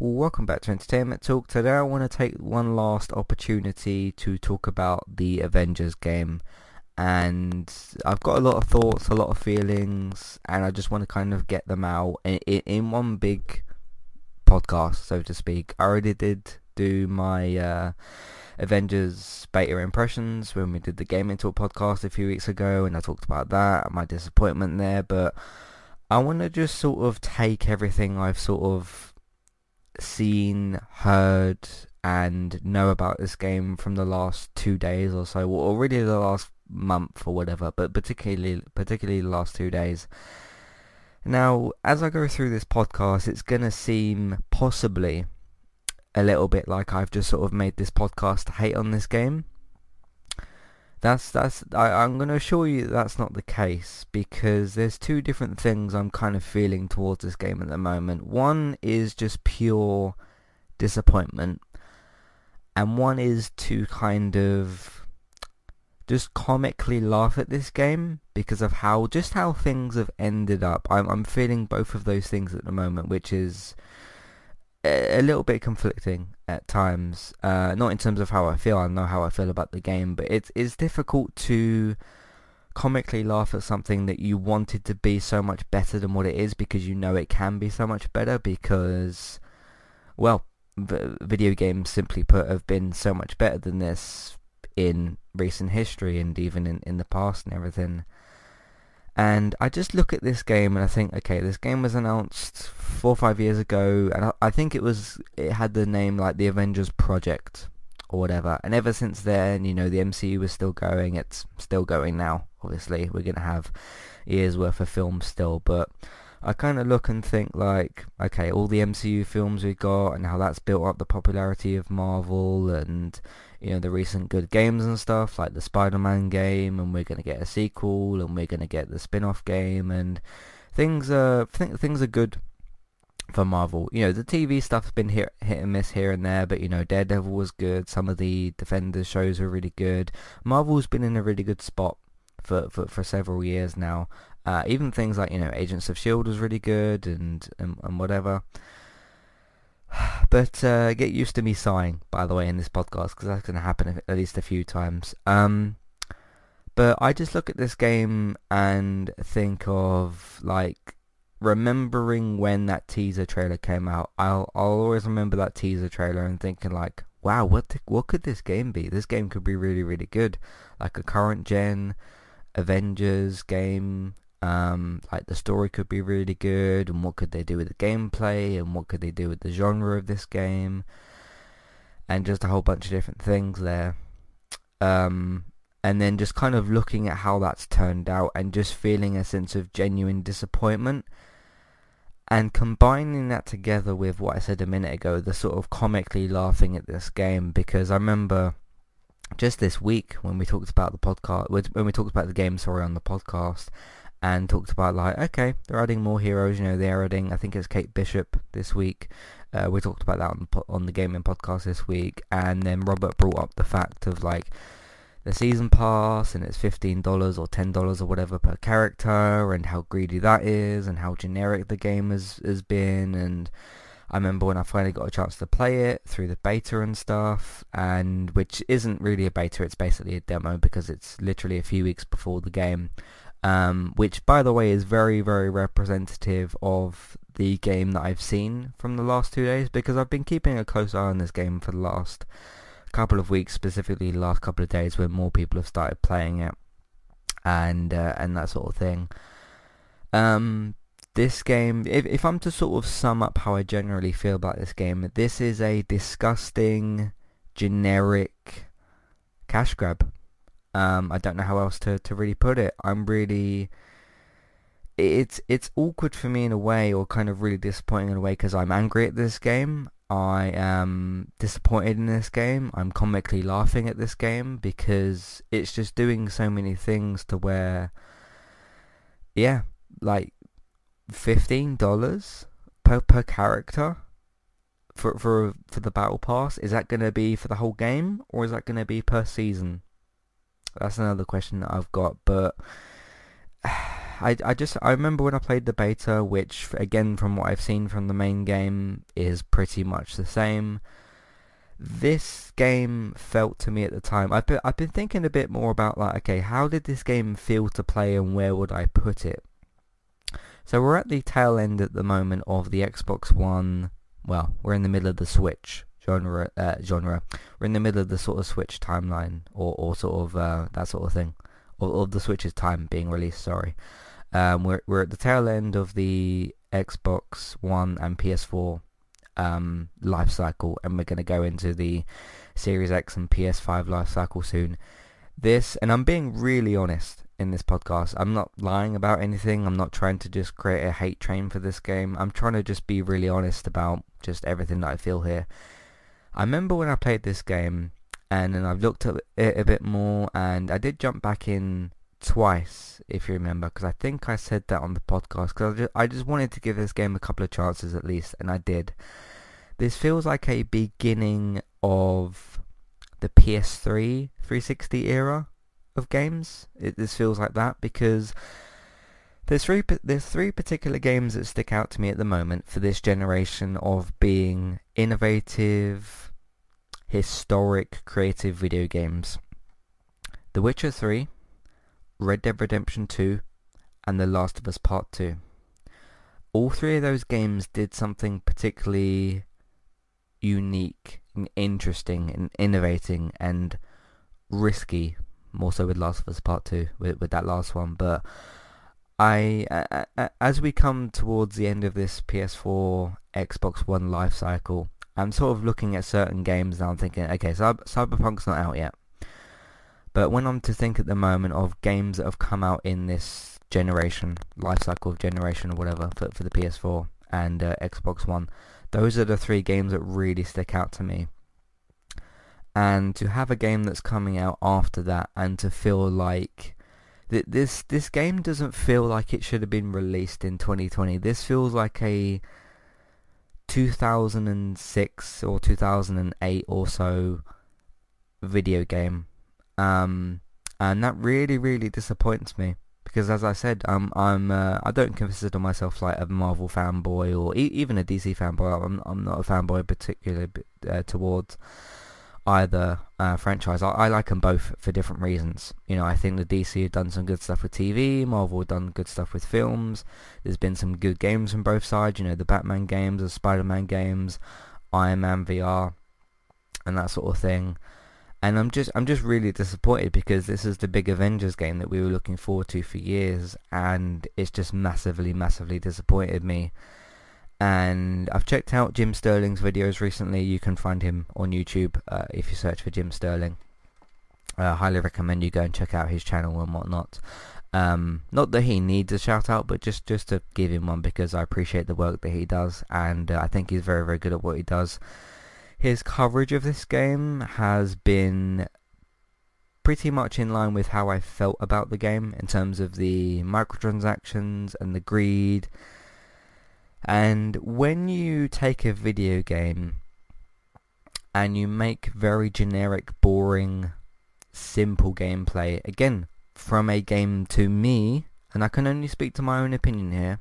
Welcome back to Entertainment Talk. Today I want to take one last opportunity to talk about the Avengers game. And I've got a lot of thoughts, a lot of feelings, and I just want to kind of get them out in, in one big podcast, so to speak. I already did do my uh, Avengers beta impressions when we did the Gaming Talk podcast a few weeks ago, and I talked about that, my disappointment there, but I want to just sort of take everything I've sort of seen, heard, and know about this game from the last two days or so, or really the last month or whatever, but particularly particularly the last two days. Now, as I go through this podcast, it's going to seem possibly a little bit like I've just sort of made this podcast hate on this game. That's that's I, I'm going to assure you that that's not the case because there's two different things I'm kind of feeling towards this game at the moment. One is just pure disappointment, and one is to kind of just comically laugh at this game because of how just how things have ended up. I'm I'm feeling both of those things at the moment, which is a little bit conflicting at times. Uh, not in terms of how I feel. I know how I feel about the game, but it's it's difficult to comically laugh at something that you wanted to be so much better than what it is because you know it can be so much better because, well, v- video games simply put have been so much better than this in recent history and even in, in the past and everything. And I just look at this game and I think, okay, this game was announced four or five years ago, and I, I think it was it had the name like the Avengers Project or whatever. And ever since then, you know, the MCU was still going. It's still going now. Obviously, we're gonna have years worth of films still, but I kind of look and think like, okay, all the MCU films we got and how that's built up the popularity of Marvel and you know the recent good games and stuff like the Spider-Man game and we're going to get a sequel and we're going to get the spin-off game and things are th- things are good for Marvel. You know, the TV stuff's been hit, hit and miss here and there, but you know, Daredevil was good. Some of the Defenders shows were really good. Marvel's been in a really good spot for, for, for several years now. Uh, even things like, you know, Agents of S.H.I.E.L.D. was really good and, and, and whatever. But uh, get used to me sighing, by the way, in this podcast, because that's going to happen at least a few times. Um, but I just look at this game and think of, like, remembering when that teaser trailer came out. I'll, I'll always remember that teaser trailer and thinking, like, wow, what the, what could this game be? This game could be really, really good. Like a current gen Avengers game um, like the story could be really good, and what could they do with the gameplay, and what could they do with the genre of this game, and just a whole bunch of different things there. Um, and then just kind of looking at how that's turned out, and just feeling a sense of genuine disappointment, and combining that together with what I said a minute ago, the sort of comically laughing at this game, because I remember just this week when we talked about the podcast, when we talked about the game, sorry, on the podcast and talked about like, okay, they're adding more heroes. You know, they're adding. I think it's Kate Bishop this week. Uh, we talked about that on on the gaming podcast this week, and then Robert brought up the fact of like the season pass, and it's fifteen dollars or ten dollars or whatever per character, and how greedy that is, and how generic the game has has been, and. I remember when I finally got a chance to play it through the beta and stuff, and which isn't really a beta, it's basically a demo because it's literally a few weeks before the game um, which by the way is very very representative of the game that I've seen from the last two days because I've been keeping a close eye on this game for the last couple of weeks, specifically the last couple of days when more people have started playing it and uh, and that sort of thing. Um, this game, if if I'm to sort of sum up how I generally feel about this game, this is a disgusting, generic cash grab. Um, I don't know how else to, to really put it. I'm really it's it's awkward for me in a way, or kind of really disappointing in a way, because I'm angry at this game. I am disappointed in this game. I'm comically laughing at this game because it's just doing so many things to where, yeah, like fifteen dollars per per character for for for the battle pass. Is that going to be for the whole game, or is that going to be per season? That's another question that I've got, but I, I just I remember when I played the beta, which again from what I've seen from the main game is pretty much the same. This game felt to me at the time. I've been, I've been thinking a bit more about like, okay, how did this game feel to play, and where would I put it? So we're at the tail end at the moment of the Xbox One. Well, we're in the middle of the Switch genre. Uh, genre. We're in the middle of the sort of Switch timeline, or, or sort of uh, that sort of thing, or, or the Switch's time being released. Sorry. Um, we're we're at the tail end of the Xbox One and PS4 um, life cycle, and we're going to go into the Series X and PS5 life cycle soon. This, and I'm being really honest in this podcast. I'm not lying about anything. I'm not trying to just create a hate train for this game. I'm trying to just be really honest about just everything that I feel here. I remember when I played this game, and then I've looked at it a bit more, and I did jump back in twice, if you remember, because I think I said that on the podcast. Because I just, I just wanted to give this game a couple of chances at least, and I did. This feels like a beginning of the PS3 360 era of games. It, this feels like that because there's three there's three particular games that stick out to me at the moment for this generation of being innovative, historic, creative video games. The Witcher 3, Red Dead Redemption 2, and The Last of Us Part 2. All three of those games did something particularly unique and interesting and innovating and risky, more so with Last of Us Part 2, with, with that last one. But I, as we come towards the end of this PS4, Xbox One life cycle, I'm sort of looking at certain games and I'm thinking, okay, Cyberpunk's not out yet. But when I'm to think at the moment of games that have come out in this generation, life cycle of generation or whatever, for, for the PS4 and uh, Xbox One, those are the three games that really stick out to me. And to have a game that's coming out after that and to feel like th- this this game doesn't feel like it should have been released in 2020. This feels like a 2006 or 2008 or so video game. Um, and that really, really disappoints me because as I said, um, I'm uh, I don't consider myself like a Marvel fanboy or e- even a DC fanboy. I'm I'm not a fanboy particularly uh, towards either uh, franchise. I, I like them both for different reasons. You know, I think the DC have done some good stuff with TV. Marvel have done good stuff with films. There's been some good games from both sides. You know, the Batman games, the Spider-Man games, Iron Man VR, and that sort of thing and I'm just I'm just really disappointed because this is the big Avengers game that we were looking forward to for years, and it's just massively, massively disappointed me. And I've checked out Jim Sterling's videos recently. You can find him on YouTube uh, if you search for Jim Sterling. I uh, highly recommend you go and check out his channel and whatnot. Um, not that he needs a shout out, but just just to give him one because I appreciate the work that he does, and uh, I think he's very very good at what he does his coverage of this game has been pretty much in line with how I felt about the game in terms of the microtransactions and the greed. And when you take a video game and you make very generic, boring, simple gameplay, again, from a game to me, and I can only speak to my own opinion here,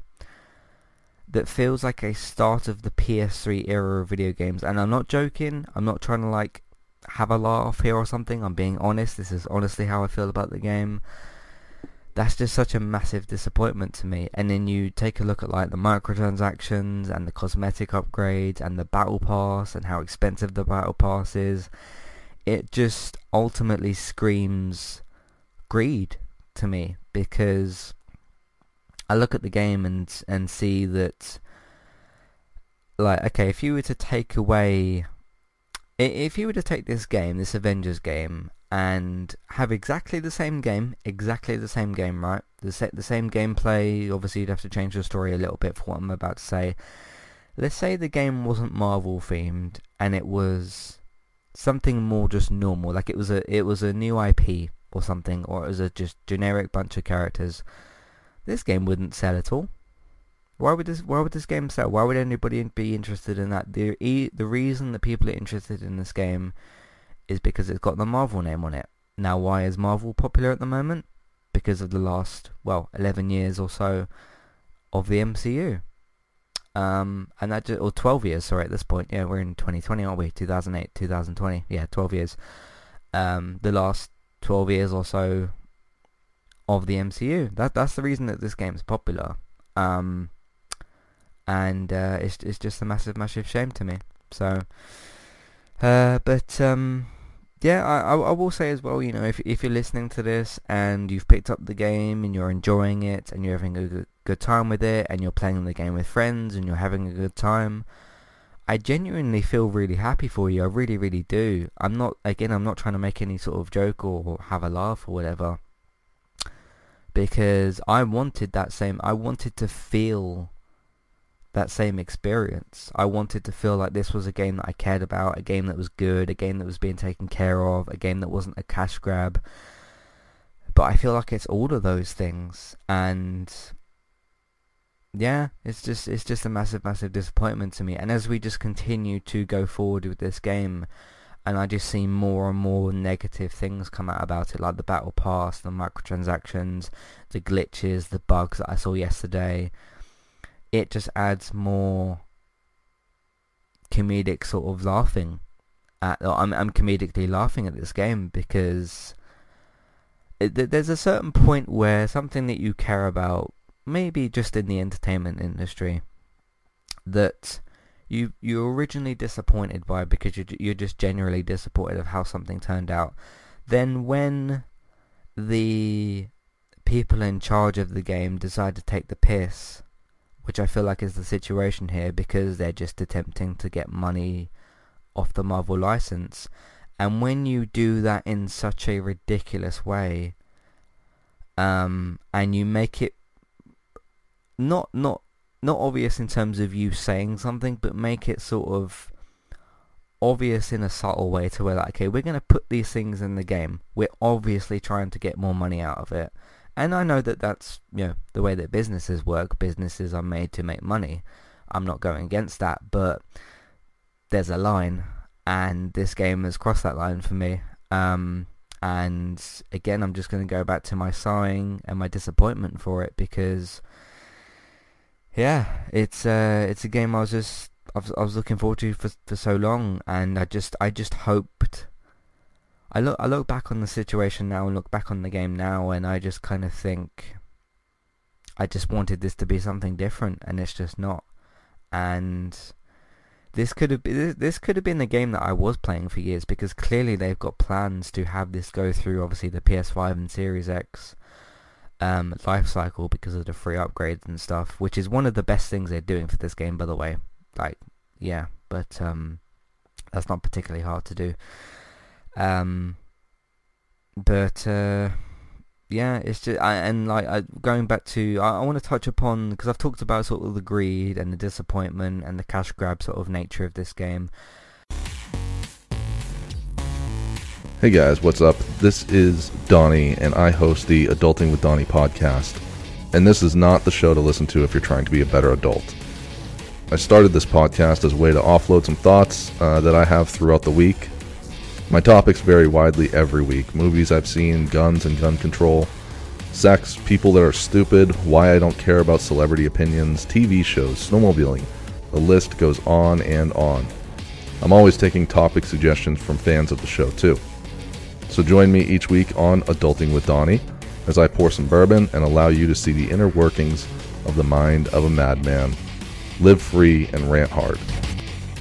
that feels like a start of the PS3 era of video games. And I'm not joking. I'm not trying to like have a laugh here or something. I'm being honest. This is honestly how I feel about the game. That's just such a massive disappointment to me. And then you take a look at like the microtransactions and the cosmetic upgrades and the battle pass and how expensive the battle pass is. It just ultimately screams greed to me because I look at the game and and see that like okay, if you were to take away if you were to take this game, this Avengers game, and have exactly the same game, exactly the same game, right? The set, the same gameplay. Obviously, you'd have to change the story a little bit for what I'm about to say. Let's say the game wasn't Marvel themed and it was something more just normal, like it was a it was a new IP or something, or it was a just generic bunch of characters this game wouldn't sell at all. Why would this? Why would this game sell? Why would anybody be interested in that? The the reason that people are interested in this game is because it's got the Marvel name on it. Now, why is Marvel popular at the moment? because of the last, well, 11 years or so of the MCU. Um, and that just, or 12 years, sorry, at this point. Yeah, we're in 2020, aren't we? 2008, 2020. Yeah, 12 years. Um, the last 12 years or so of the MCU. That that's the reason that this game's popular. Um, and uh, it's it's just a massive, massive shame to me. So, uh, but um, yeah, I, I will say as well, you know, if if you're listening to this and you've picked up the game and you're enjoying it and you're having a good, good time with it and you're playing the game with friends and you're having a good time, I genuinely feel really happy for you. I really, really do. I'm not, again, I'm not trying to make any sort of joke or have a laugh or whatever. Because I wanted that same, I wanted to feel that same experience. I wanted to feel like this was a game that I cared about, a game that was good, a game that was being taken care of, a game that wasn't a cash grab. But I feel like it's all of those things, and yeah, it's just it's just a massive, massive disappointment to me. And as we just continue to go forward with this game, and I just see more and more negative things come out about it, like the battle pass, the microtransactions, the glitches, the bugs that I saw yesterday it just adds more comedic sort of laughing at I'm I'm comedically laughing at this game because it, there's a certain point where something that you care about maybe just in the entertainment industry that you you're originally disappointed by because you're, you're just generally disappointed of how something turned out. Then when the people in charge of the game decide to take the piss which I feel like is the situation here because they're just attempting to get money off the Marvel license. And when you do that in such a ridiculous way, um, and you make it not not not obvious in terms of you saying something, but make it sort of obvious in a subtle way to where like, okay, we're going to put these things in the game. We're obviously trying to get more money out of it. And I know that that's, you know, the way that businesses work. Businesses are made to make money. I'm not going against that, but there's a line, and this game has crossed that line for me. Um, and again, I'm just going to go back to my sighing and my disappointment for it because, yeah, it's uh, it's a game I was just I was, I was looking forward to for for so long, and I just I just hoped I look I look back on the situation now and look back on the game now and I just kind of think I just wanted this to be something different and it's just not. And this could have been this could have been the game that I was playing for years because clearly they've got plans to have this go through obviously the PS5 and Series X um, life cycle because of the free upgrades and stuff, which is one of the best things they're doing for this game by the way. Like yeah, but um, that's not particularly hard to do. Um, but uh, yeah, it's just I, and like I, going back to I, I want to touch upon because I've talked about sort of the greed and the disappointment and the cash grab sort of nature of this game. Hey guys, what's up? This is Donnie, and I host the Adulting with Donnie podcast. And this is not the show to listen to if you're trying to be a better adult. I started this podcast as a way to offload some thoughts uh, that I have throughout the week my topics vary widely every week movies I've seen, guns and gun control, sex, people that are stupid, why I don't care about celebrity opinions, TV shows, snowmobiling. The list goes on and on. I'm always taking topic suggestions from fans of the show, too. So join me each week on Adulting with Donnie as I pour some bourbon and allow you to see the inner workings of the mind of a madman. Live free and rant hard.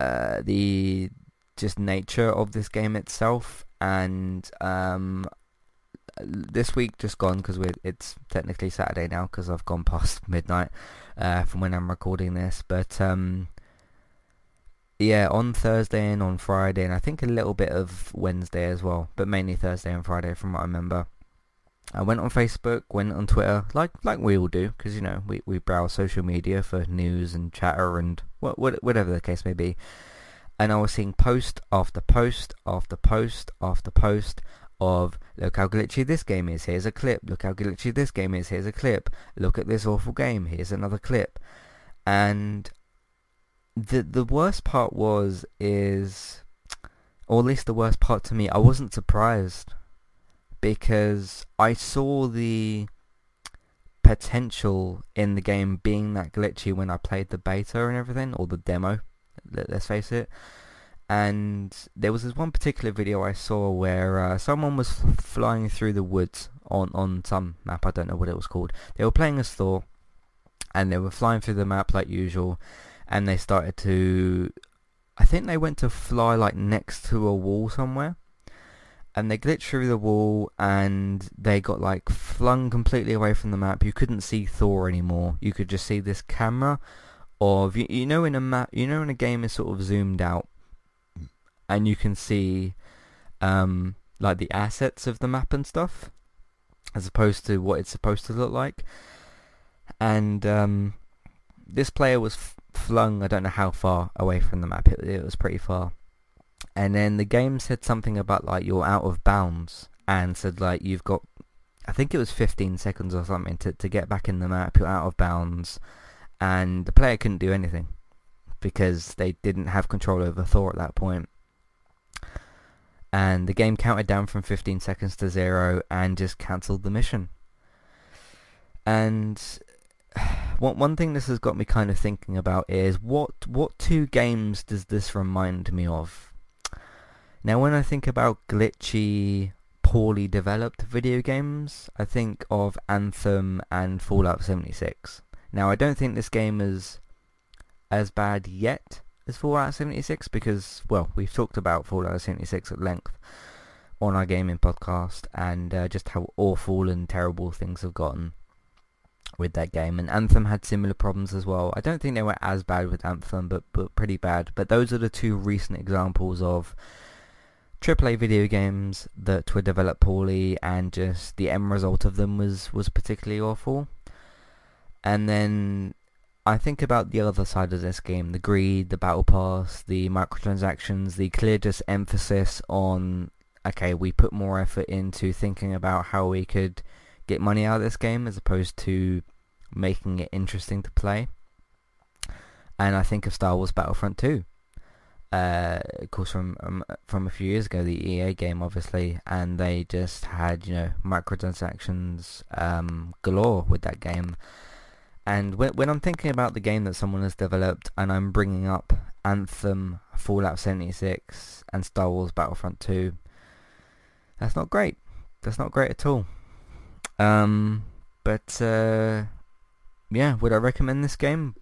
uh, the just nature of this game itself, and um, this week just gone because it's technically Saturday now because I've gone past midnight uh, from when I'm recording this. But um, yeah, on Thursday and on Friday, and I think a little bit of Wednesday as well, but mainly Thursday and Friday from what I remember. I went on Facebook, went on Twitter, like like we all do, because you know we, we browse social media for news and chatter and what, what whatever the case may be. And I was seeing post after post after post after post of look how glitchy this game is. Here's a clip. Look how glitchy this game is. Here's a clip. Look at this awful game. Here's another clip. And the the worst part was is, or at least the worst part to me, I wasn't surprised because I saw the potential in the game being that glitchy when I played the beta and everything, or the demo, let's face it. And there was this one particular video I saw where uh, someone was flying through the woods on, on some map, I don't know what it was called. They were playing as Thor, and they were flying through the map like usual, and they started to... I think they went to fly like next to a wall somewhere and they glitched through the wall and they got like flung completely away from the map. You couldn't see Thor anymore. You could just see this camera of you, you know in a map you know when a game is sort of zoomed out and you can see um like the assets of the map and stuff as opposed to what it's supposed to look like. And um this player was f- flung I don't know how far away from the map. It, it was pretty far and then the game said something about like you're out of bounds and said like you've got I think it was 15 seconds or something to, to get back in the map, you're out of bounds and the player couldn't do anything because they didn't have control over Thor at that point. And the game counted down from 15 seconds to zero and just cancelled the mission. And one one thing this has got me kind of thinking about is what what two games does this remind me of? Now when I think about glitchy, poorly developed video games, I think of Anthem and Fallout 76. Now I don't think this game is as bad yet as Fallout 76 because, well, we've talked about Fallout 76 at length on our gaming podcast and uh, just how awful and terrible things have gotten with that game. And Anthem had similar problems as well. I don't think they were as bad with Anthem, but, but pretty bad. But those are the two recent examples of AAA video games that were developed poorly and just the end result of them was, was particularly awful. And then I think about the other side of this game, the greed, the battle pass, the microtransactions, the clear just emphasis on, okay, we put more effort into thinking about how we could get money out of this game as opposed to making it interesting to play. And I think of Star Wars Battlefront 2 uh, of course from um, from a few years ago, the EA game, obviously, and they just had you know microtransactions um, galore with that game. And when when I'm thinking about the game that someone has developed, and I'm bringing up Anthem, Fallout 76, and Star Wars Battlefront 2, that's not great. That's not great at all. Um, but uh, yeah, would I recommend this game?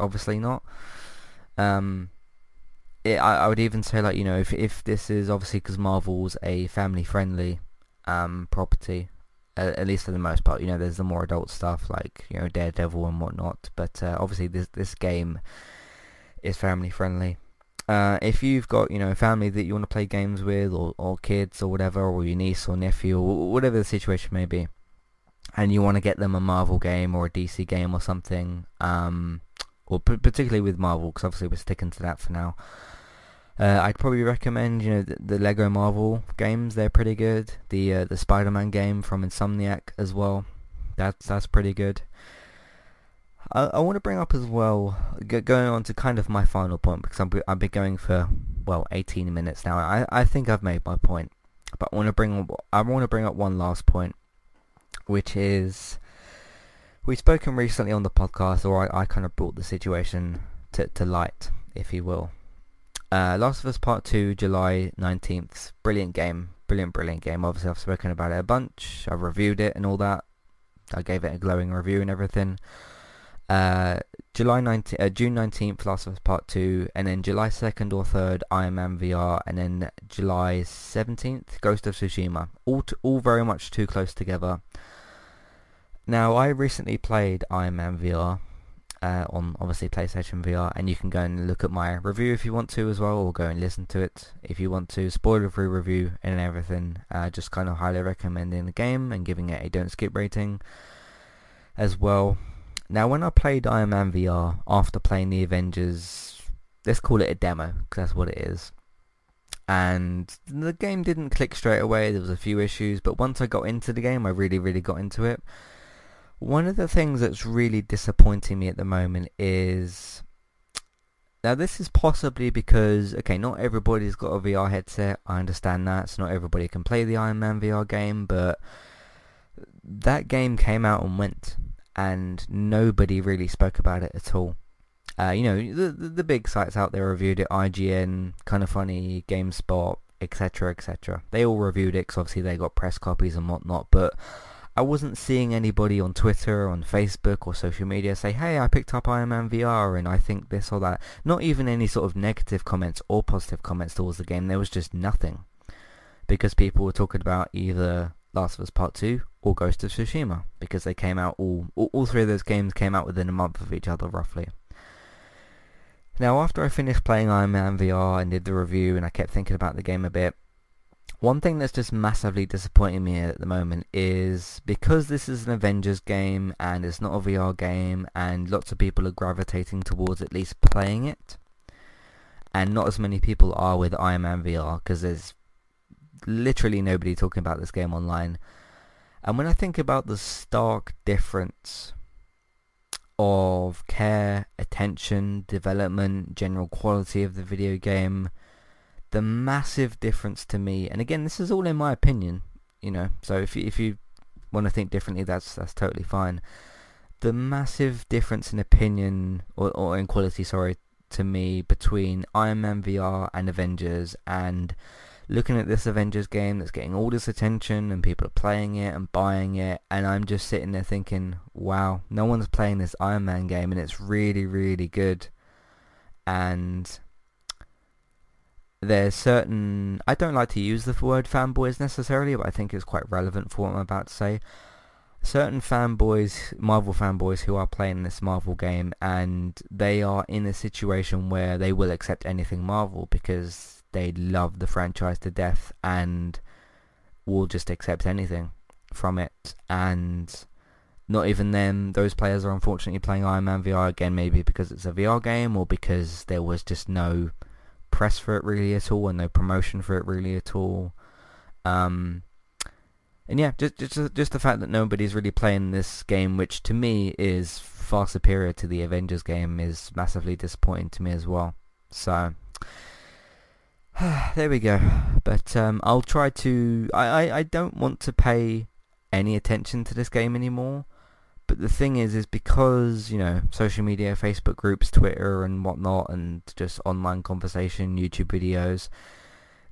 Obviously not. Um, it, I, I would even say like you know if if this is obviously because Marvel's a family friendly um, property, uh, at least for the most part. You know, there's the more adult stuff like you know Daredevil and whatnot, but uh, obviously this this game is family friendly. Uh, if you've got you know a family that you want to play games with, or, or kids or whatever, or your niece or nephew, or whatever the situation may be, and you want to get them a Marvel game or a DC game or something, um, or p- particularly with Marvel, because obviously we're sticking to that for now. Uh, I'd probably recommend, you know, the, the, Lego Marvel games. They're pretty good. The uh, the Spider-Man game from Insomniac as well. That's that's pretty good. I, I want to bring up as well, g- going on to kind of my final point because I'm, I've been going for well 18 minutes now. I I think I've made my point, but I want to bring I want to bring up one last point, which is we've spoken recently on the podcast, or I, I kind of brought the situation to to light, if you will. Uh, Last of Us Part 2, July 19th. Brilliant game. Brilliant, brilliant game. Obviously, I've spoken about it a bunch. I've reviewed it and all that. I gave it a glowing review and everything. Uh, July 19, uh, June 19th, Last of Us Part 2, and then July 2nd or 3rd, Iron Man VR, and then July 17th, Ghost of Tsushima. All, all very much too close together. Now, I recently played Iron Man VR, uh, on obviously PlayStation VR, and you can go and look at my review if you want to as well, or go and listen to it if you want to. Spoiler-free review and everything. Uh, just kind of highly recommending the game and giving it a don't skip rating as well. Now, when I played Iron Man VR after playing the Avengers, let's call it a demo because that's what it is. And the game didn't click straight away. There was a few issues, but once I got into the game, I really, really got into it. One of the things that's really disappointing me at the moment is now this is possibly because okay, not everybody's got a VR headset. I understand that. So not everybody can play the Iron Man VR game, but that game came out and went, and nobody really spoke about it at all. Uh, you know, the, the, the big sites out there reviewed it: IGN, Kind of Funny, GameSpot, etc., etc. They all reviewed it because obviously they got press copies and whatnot, but I wasn't seeing anybody on Twitter, on Facebook or social media say, hey, I picked up Iron Man VR and I think this or that. Not even any sort of negative comments or positive comments towards the game. There was just nothing. Because people were talking about either Last of Us Part 2 or Ghost of Tsushima. Because they came out all, all, all three of those games came out within a month of each other roughly. Now after I finished playing Iron Man VR and did the review and I kept thinking about the game a bit, one thing that's just massively disappointing me at the moment is because this is an Avengers game and it's not a VR game and lots of people are gravitating towards at least playing it and not as many people are with Iron Man VR because there's literally nobody talking about this game online. And when I think about the stark difference of care, attention, development, general quality of the video game the massive difference to me, and again, this is all in my opinion, you know. So if you, if you want to think differently, that's that's totally fine. The massive difference in opinion or, or in quality, sorry, to me between Iron Man VR and Avengers, and looking at this Avengers game that's getting all this attention and people are playing it and buying it, and I'm just sitting there thinking, wow, no one's playing this Iron Man game, and it's really, really good, and there's certain I don't like to use the word fanboys necessarily, but I think it's quite relevant for what I'm about to say. Certain fanboys, Marvel fanboys, who are playing this Marvel game, and they are in a situation where they will accept anything Marvel because they love the franchise to death and will just accept anything from it. And not even them, those players are unfortunately playing Iron Man VR again, maybe because it's a VR game or because there was just no press for it really at all and no promotion for it really at all. Um, and yeah, just just just the fact that nobody's really playing this game, which to me is far superior to the Avengers game, is massively disappointing to me as well. So there we go. But um, I'll try to. I, I I don't want to pay any attention to this game anymore. But the thing is, is because, you know, social media, Facebook groups, Twitter and whatnot, and just online conversation, YouTube videos,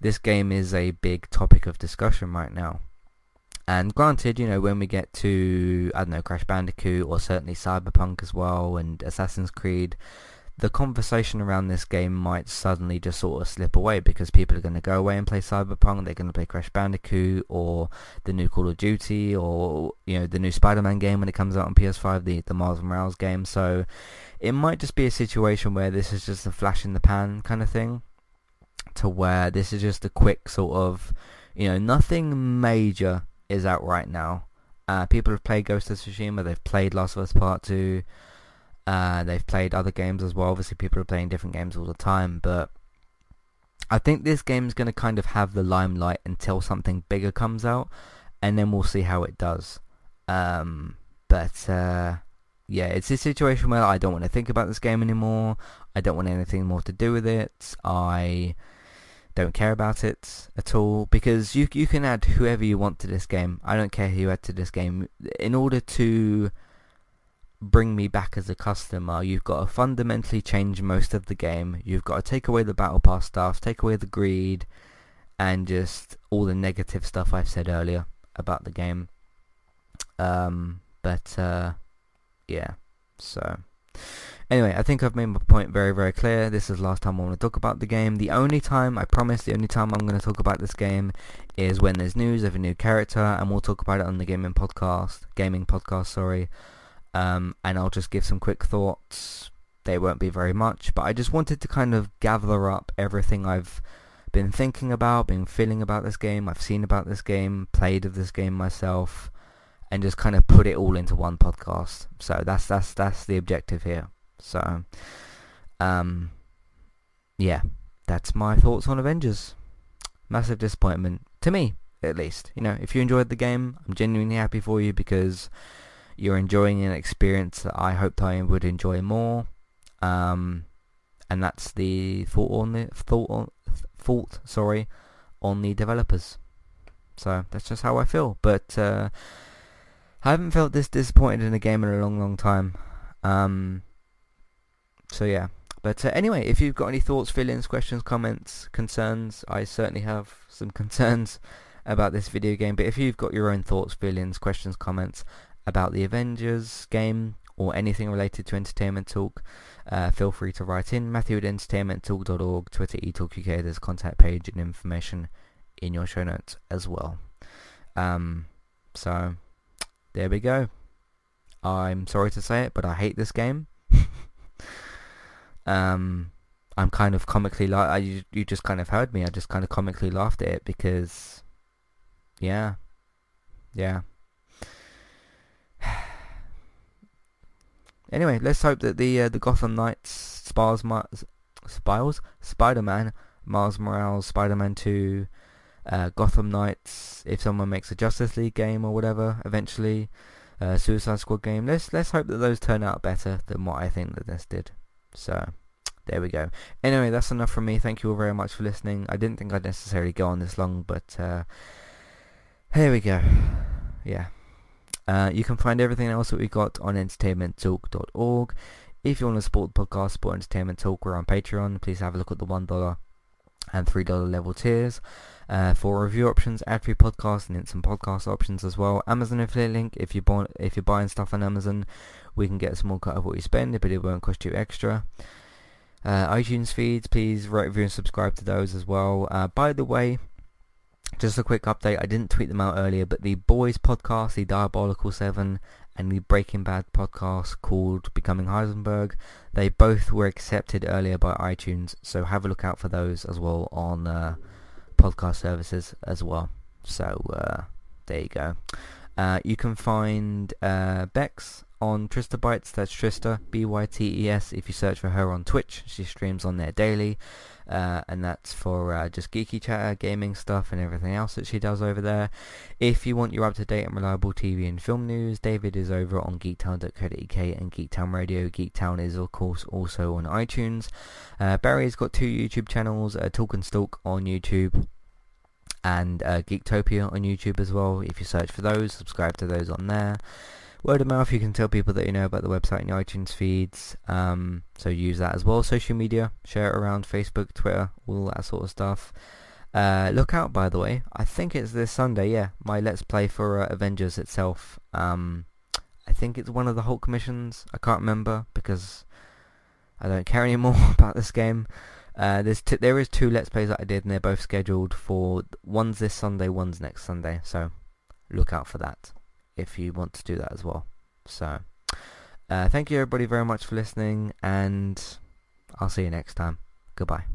this game is a big topic of discussion right now. And granted, you know, when we get to, I don't know, Crash Bandicoot or certainly Cyberpunk as well and Assassin's Creed, the conversation around this game might suddenly just sort of slip away because people are going to go away and play Cyberpunk, they're going to play Crash Bandicoot or the new Call of Duty or you know the new Spider-Man game when it comes out on PS5, the the Miles Morales game. So it might just be a situation where this is just a flash in the pan kind of thing, to where this is just a quick sort of you know nothing major is out right now. Uh, people have played Ghost of Tsushima, they've played Last of Us Part Two. Uh, they've played other games as well. Obviously, people are playing different games all the time, but I think this game is going to kind of have the limelight until something bigger comes out, and then we'll see how it does. Um, but uh, yeah, it's a situation where I don't want to think about this game anymore. I don't want anything more to do with it. I don't care about it at all because you you can add whoever you want to this game. I don't care who you add to this game. In order to bring me back as a customer, you've got to fundamentally change most of the game. You've got to take away the battle pass stuff, take away the greed, and just all the negative stuff I've said earlier about the game. Um, but uh, yeah, so anyway, I think I've made my point very, very clear. This is the last time I want to talk about the game. The only time, I promise, the only time I'm going to talk about this game is when there's news of a new character, and we'll talk about it on the gaming podcast, gaming podcast, sorry um, and I'll just give some quick thoughts. They won't be very much, but I just wanted to kind of gather up everything I've been thinking about, been feeling about this game, I've seen about this game, played of this game myself, and just kind of put it all into one podcast. So that's that's that's the objective here. So, um, yeah, that's my thoughts on Avengers. Massive disappointment to me, at least. You know, if you enjoyed the game, I'm genuinely happy for you because you're enjoying an experience that I hoped I would enjoy more. Um, and that's the thought on the thought on fault, sorry, on the developers. So that's just how I feel. But uh, I haven't felt this disappointed in a game in a long, long time. Um, so yeah. But uh, anyway, if you've got any thoughts, feelings, questions, comments, concerns, I certainly have some concerns about this video game. But if you've got your own thoughts, feelings, questions, comments, about the Avengers game or anything related to Entertainment Talk, uh, feel free to write in. Matthew at entertainmenttalk.org, Twitter eTalkUK, there's contact page and information in your show notes as well. Um, so, there we go. I'm sorry to say it, but I hate this game. um, I'm kind of comically la- you, you just kind of heard me. I just kind of comically laughed at it because, yeah, yeah. Anyway, let's hope that the uh, the Gotham Knights, Spiles, Spiles, Spider-Man, Miles Morales, Spider-Man 2, uh, Gotham Knights, if someone makes a Justice League game or whatever, eventually, uh, Suicide Squad game. Let's let's hope that those turn out better than what I think that this did. So, there we go. Anyway, that's enough from me. Thank you all very much for listening. I didn't think I'd necessarily go on this long, but uh, here we go. Yeah. Uh, you can find everything else that we got on entertainmenttalk.org. If you want to support the podcast, support Entertainment Talk, we're on Patreon. Please have a look at the $1 and $3 level tiers. Uh, for review options, ad-free podcasts, and instant podcast options as well. Amazon affiliate link. If you buy, if you're buying stuff on Amazon, we can get a small cut of what you spend, but it won't cost you extra. Uh, iTunes feeds, please rate, review, and subscribe to those as well. Uh, by the way, just a quick update, I didn't tweet them out earlier, but the Boys podcast, the Diabolical 7, and the Breaking Bad podcast called Becoming Heisenberg, they both were accepted earlier by iTunes, so have a look out for those as well on uh, podcast services as well. So uh, there you go. Uh, you can find uh, Bex on Trista Bytes, that's Trista, B-Y-T-E-S, if you search for her on Twitch, she streams on there daily uh, and that's for uh, just geeky chatter, gaming stuff, and everything else that she does over there. If you want your up-to-date and reliable TV and film news, David is over on geektown.co.uk and Geektown Radio. Geektown is, of course, also on iTunes. Uh, Barry's got two YouTube channels, uh, Talk and Stalk on YouTube and uh, Geektopia on YouTube as well. If you search for those, subscribe to those on there word of mouth, you can tell people that you know about the website and your iTunes feeds. Um, so use that as well. Social media, share it around Facebook, Twitter, all that sort of stuff. Uh, look out, by the way. I think it's this Sunday. Yeah, my Let's Play for uh, Avengers itself. Um, I think it's one of the Hulk missions. I can't remember because I don't care anymore about this game. Uh, there's t- there is two Let's Plays that I did, and they're both scheduled for one's this Sunday, one's next Sunday. So look out for that if you want to do that as well. So uh, thank you everybody very much for listening, and I'll see you next time. Goodbye.